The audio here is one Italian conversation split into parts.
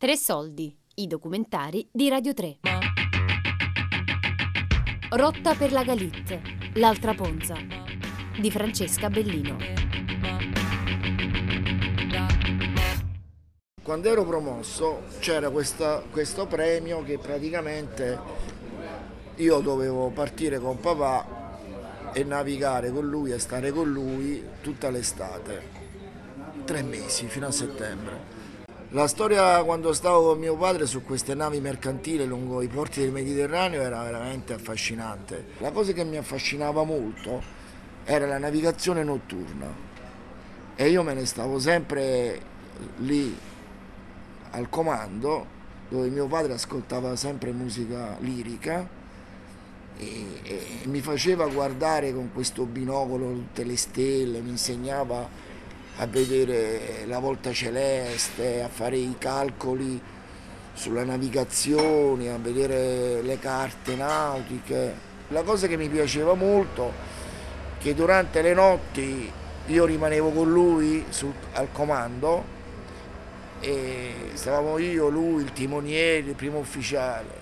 Tre soldi, i documentari di Radio 3. Rotta per la Galit, l'altra Ponza, di Francesca Bellino. Quando ero promosso c'era questa- questo premio che praticamente io dovevo partire con papà e navigare con lui e stare con lui tutta l'estate, tre mesi fino a settembre. La storia quando stavo con mio padre su queste navi mercantili lungo i porti del Mediterraneo era veramente affascinante. La cosa che mi affascinava molto era la navigazione notturna e io me ne stavo sempre lì al comando dove mio padre ascoltava sempre musica lirica e, e mi faceva guardare con questo binocolo tutte le stelle, mi insegnava a vedere la volta celeste, a fare i calcoli sulla navigazione, a vedere le carte nautiche. La cosa che mi piaceva molto è che durante le notti io rimanevo con lui sul- al comando e stavamo io, lui, il timoniere, il primo ufficiale.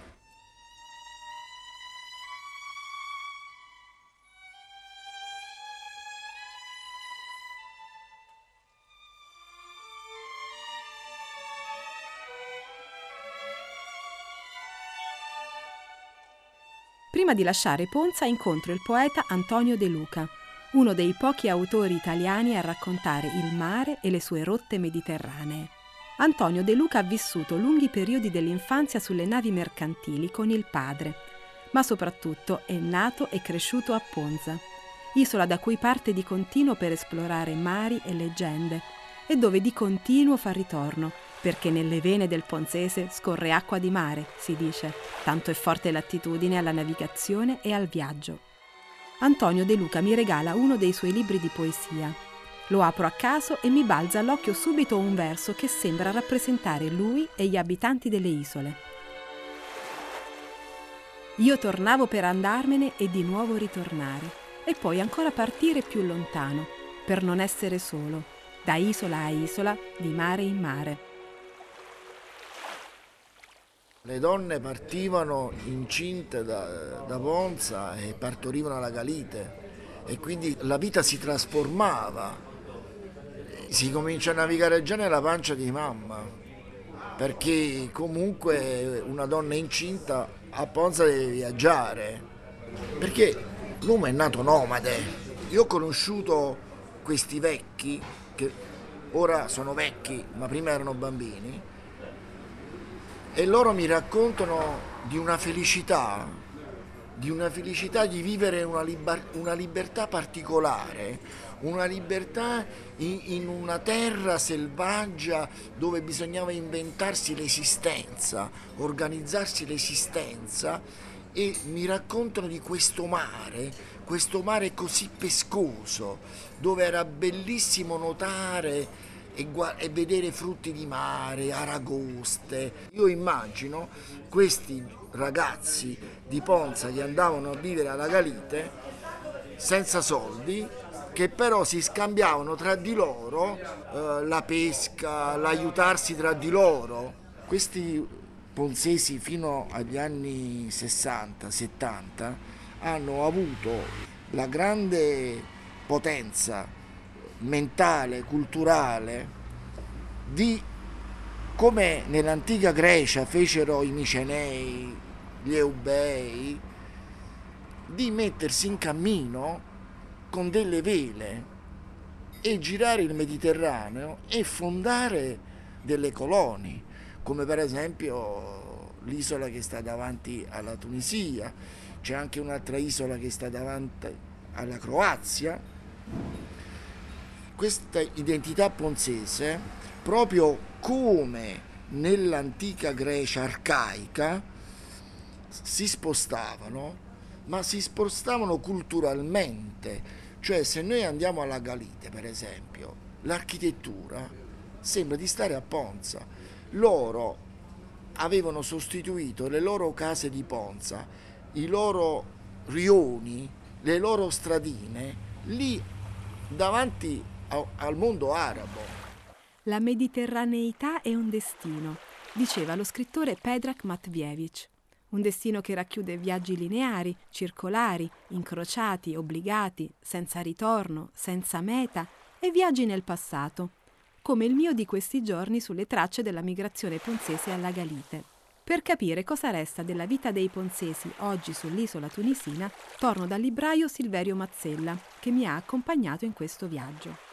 Prima di lasciare Ponza incontro il poeta Antonio De Luca, uno dei pochi autori italiani a raccontare il mare e le sue rotte mediterranee. Antonio De Luca ha vissuto lunghi periodi dell'infanzia sulle navi mercantili con il padre, ma soprattutto è nato e cresciuto a Ponza, isola da cui parte di continuo per esplorare mari e leggende e dove di continuo fa ritorno, perché nelle vene del ponzese scorre acqua di mare, si dice, tanto è forte l'attitudine alla navigazione e al viaggio. Antonio De Luca mi regala uno dei suoi libri di poesia. Lo apro a caso e mi balza all'occhio subito un verso che sembra rappresentare lui e gli abitanti delle isole. Io tornavo per andarmene e di nuovo ritornare, e poi ancora partire più lontano, per non essere solo, da isola a isola, di mare in mare. Le donne partivano incinte da, da Ponza e partorivano alla Galite e quindi la vita si trasformava. Si comincia a navigare già nella pancia di mamma, perché comunque una donna incinta a Ponza deve viaggiare, perché l'uomo è nato nomade. Io ho conosciuto questi vecchi, che ora sono vecchi, ma prima erano bambini, e loro mi raccontano di una felicità, di una felicità di vivere una, liber- una libertà particolare, una libertà in, in una terra selvaggia dove bisognava inventarsi l'esistenza, organizzarsi l'esistenza e mi raccontano di questo mare, questo mare così pescoso, dove era bellissimo nuotare e, e vedere frutti di mare, aragoste. Io immagino questi ragazzi di Ponza che andavano a vivere alla Galite senza soldi, che però si scambiavano tra di loro eh, la pesca, l'aiutarsi tra di loro. Questi ponzesi fino agli anni 60-70 hanno avuto la grande potenza mentale, culturale, di come nell'antica Grecia fecero i Micenei, gli Eubei, di mettersi in cammino con delle vele e girare il Mediterraneo e fondare delle colonie, come per esempio l'isola che sta davanti alla Tunisia, c'è anche un'altra isola che sta davanti alla Croazia. Questa identità ponzese, proprio come nell'antica Grecia arcaica, si spostavano, ma si spostavano culturalmente. Cioè se noi andiamo alla Galite, per esempio, l'architettura sembra di stare a Ponza. Loro avevano sostituito le loro case di Ponza, i loro rioni, le loro stradine, lì davanti al mondo arabo. La mediterraneità è un destino diceva lo scrittore Pedrak Matvievich. Un destino che racchiude viaggi lineari, circolari, incrociati, obbligati, senza ritorno, senza meta e viaggi nel passato, come il mio di questi giorni sulle tracce della migrazione ponzese alla Galite. Per capire cosa resta della vita dei ponzesi oggi sull'isola tunisina, torno dal libraio Silverio Mazzella, che mi ha accompagnato in questo viaggio.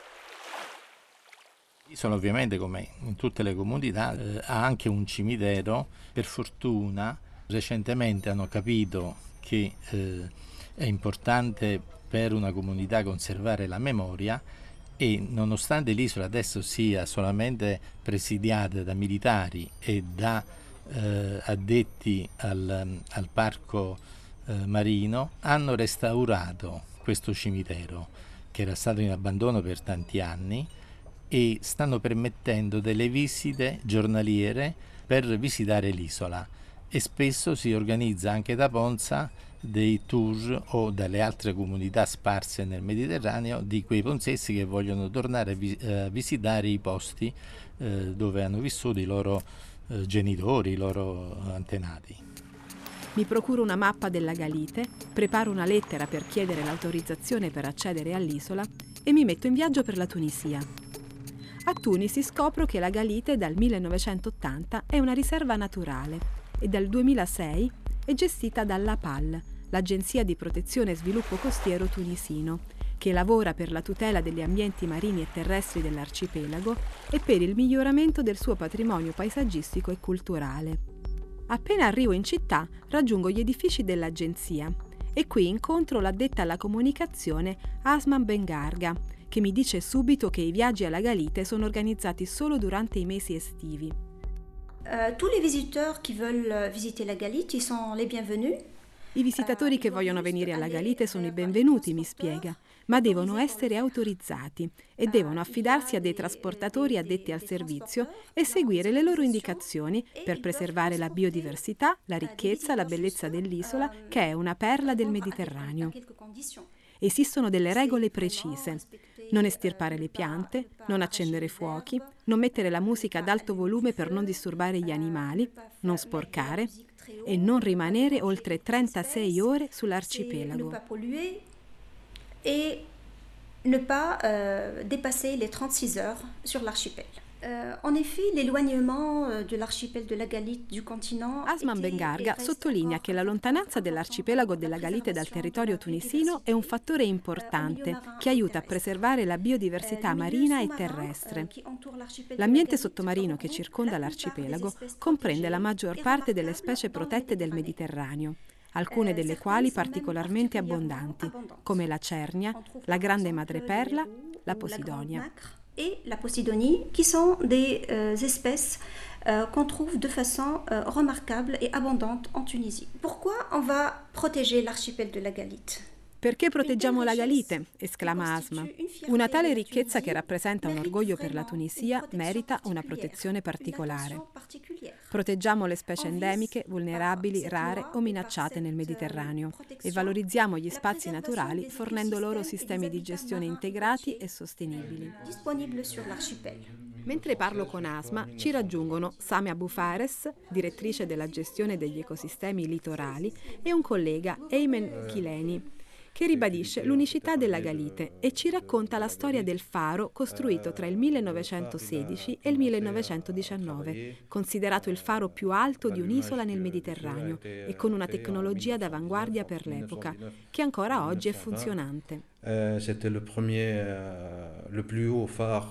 L'isola ovviamente, come in tutte le comunità, eh, ha anche un cimitero. Per fortuna recentemente hanno capito che eh, è importante per una comunità conservare la memoria e nonostante l'isola adesso sia solamente presidiata da militari e da eh, addetti al, al parco eh, marino hanno restaurato questo cimitero che era stato in abbandono per tanti anni e stanno permettendo delle visite giornaliere per visitare l'isola e spesso si organizza anche da Ponza dei tour o dalle altre comunità sparse nel Mediterraneo di quei ponzessi che vogliono tornare a, a visitare i posti eh, dove hanno vissuto i loro eh, genitori, i loro antenati. Mi procuro una mappa della Galite, preparo una lettera per chiedere l'autorizzazione per accedere all'isola e mi metto in viaggio per la Tunisia. A Tunisi scopro che la Galite dal 1980 è una riserva naturale e dal 2006 è gestita dalla PAL, l'Agenzia di Protezione e Sviluppo Costiero tunisino, che lavora per la tutela degli ambienti marini e terrestri dell'arcipelago e per il miglioramento del suo patrimonio paesaggistico e culturale. Appena arrivo in città raggiungo gli edifici dell'agenzia e qui incontro l'addetta alla comunicazione Asman Bengarga, che mi dice subito che i viaggi alla Galite sono organizzati solo durante i mesi estivi. Uh, tous les visiteurs qui veulent visiter la Galite, ils sont les bienvenus. I visitatori che vogliono venire alla Galite sono i benvenuti, mi spiega, ma devono essere autorizzati e devono affidarsi a dei trasportatori addetti al servizio e seguire le loro indicazioni per preservare la biodiversità, la ricchezza, la bellezza dell'isola, che è una perla del Mediterraneo. Esistono delle regole precise. Non estirpare le piante, non accendere fuochi, non mettere la musica ad alto volume per non disturbare gli animali, non sporcare e non rimanere oltre 36 ore sull'arcipelago et ne pas euh, dépasser les 36 heures sur l'archipel. Euh, en effet, l'éloignement euh, de l'archipel de la Galite du continent. Asman Bengarga sottolinea che la lontananza dell'arcipelago della Galite dal territorio tunisino è un fattore importante che aiuta a preservare la biodiversità marina e terrestre. L'ambiente sottomarino che circonda l'arcipelago comprende la maggior parte delle specie protette del Mediterraneo alcune delle quali particolarmente abbondanti, come la cernia, la grande madreperla, la posidonia. Et la posidonie, qui sont des euh, espèces euh, qu'on trouve de façon euh, remarquable et abondante en Tunisie. Pourquoi on va protéger l'archipel de la Galite? Perché proteggiamo la Galite? esclama Asma. Una tale ricchezza che rappresenta un orgoglio per la Tunisia merita una protezione particolare. Proteggiamo le specie endemiche, vulnerabili, rare o minacciate nel Mediterraneo e valorizziamo gli spazi naturali fornendo loro sistemi di gestione integrati e sostenibili. Mentre parlo con Asma, ci raggiungono Samia Bufares, direttrice della gestione degli ecosistemi litorali, e un collega, Eymen Kileni, che ribadisce l'unicità della Galite e ci racconta la storia del faro costruito tra il 1916 e il 1919, considerato il faro più alto di un'isola nel Mediterraneo e con una tecnologia d'avanguardia per l'epoca, che ancora oggi è funzionante. Uh, C'était le premier, uh, le plus haut phare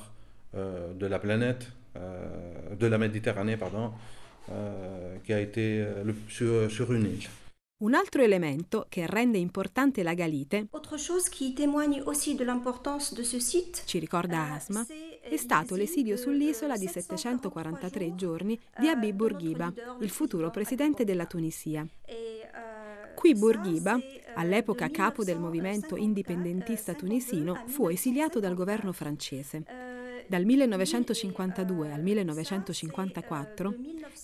uh, de la planète, de la Méditerranée, pardon, qui a été sur, sur une île. Un altro elemento che rende importante la Galite, ci ricorda euh, Asma, è stato l'esilio sull'isola di 743 giorni di Habib Bourguiba, il futuro presidente della Tunisia. Euh, Qui Bourguiba, euh, all'epoca capo del movimento indipendentista tunisino, fu esiliato dal governo francese. Dal 1952 al 1954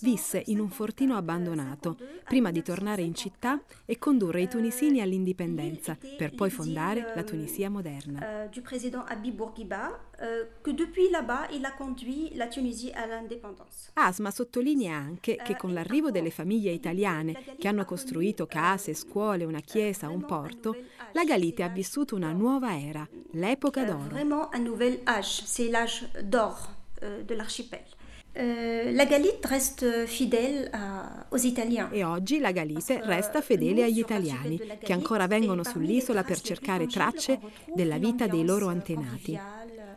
visse in un fortino abbandonato, prima di tornare in città e condurre i tunisini all'indipendenza, per poi fondare la Tunisia moderna. Che depuis là-bas il a conduit la Tunisie à l'indépendance. Asma sottolinea anche che con l'arrivo delle famiglie italiane che hanno costruito case, scuole, una chiesa, un porto, la Galite ha vissuto una nuova era, l'epoca d'oro. Vraiment un nouvel âge, c'est l'âge d'or de l'archipel. Euh, la Galite reste fidèle a, aux Italiens. E oggi la Galite resta fedele agli italiani, che ancora vengono sull'isola per cercare tracce della vita dei loro antenati.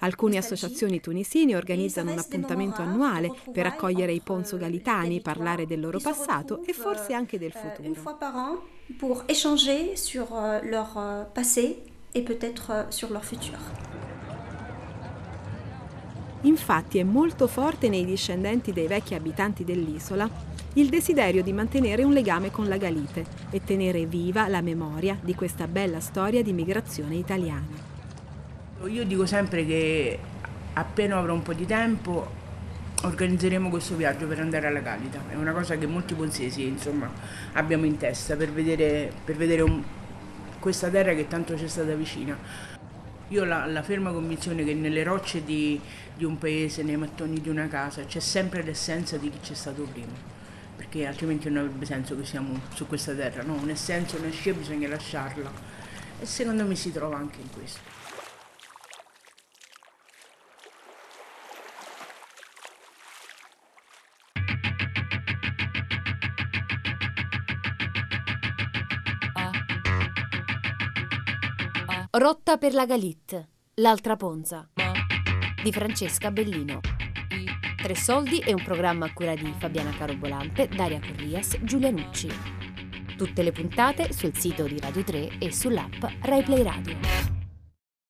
Alcune associazioni tunisine organizzano un appuntamento annuale per accogliere i ponzo galitani, parlare del loro passato e forse anche del futuro. Par an pour échanger sur leur passé et peut-être sur leur futur. Infatti è molto forte nei discendenti dei vecchi abitanti dell'isola il desiderio di mantenere un legame con la Galite e tenere viva la memoria di questa bella storia di migrazione italiana. Io dico sempre che appena avrò un po' di tempo organizzeremo questo viaggio per andare alla Galita. È una cosa che molti ponzesi insomma, abbiamo in testa per vedere, per vedere un, questa terra che tanto ci è stata vicina. Io ho la, la, ferma convinzione che nelle rocce di, di, un paese, nei mattoni di una casa, c'è sempre l'essenza di chi c'è stato prima, perché altrimenti non avrebbe senso che siamo su questa terra, no? Un'essenza, una scia bisogna lasciarla e secondo me si trova anche in questo. Rotta per la Galit, l'altra Ponza, di Francesca Bellino. Tre soldi è un programma a cura di Fabiana Carobolante, Daria Corrias, Giulia Nucci. Tutte le puntate sul sito di Radio 3 e sull'app RaiPlay Radio.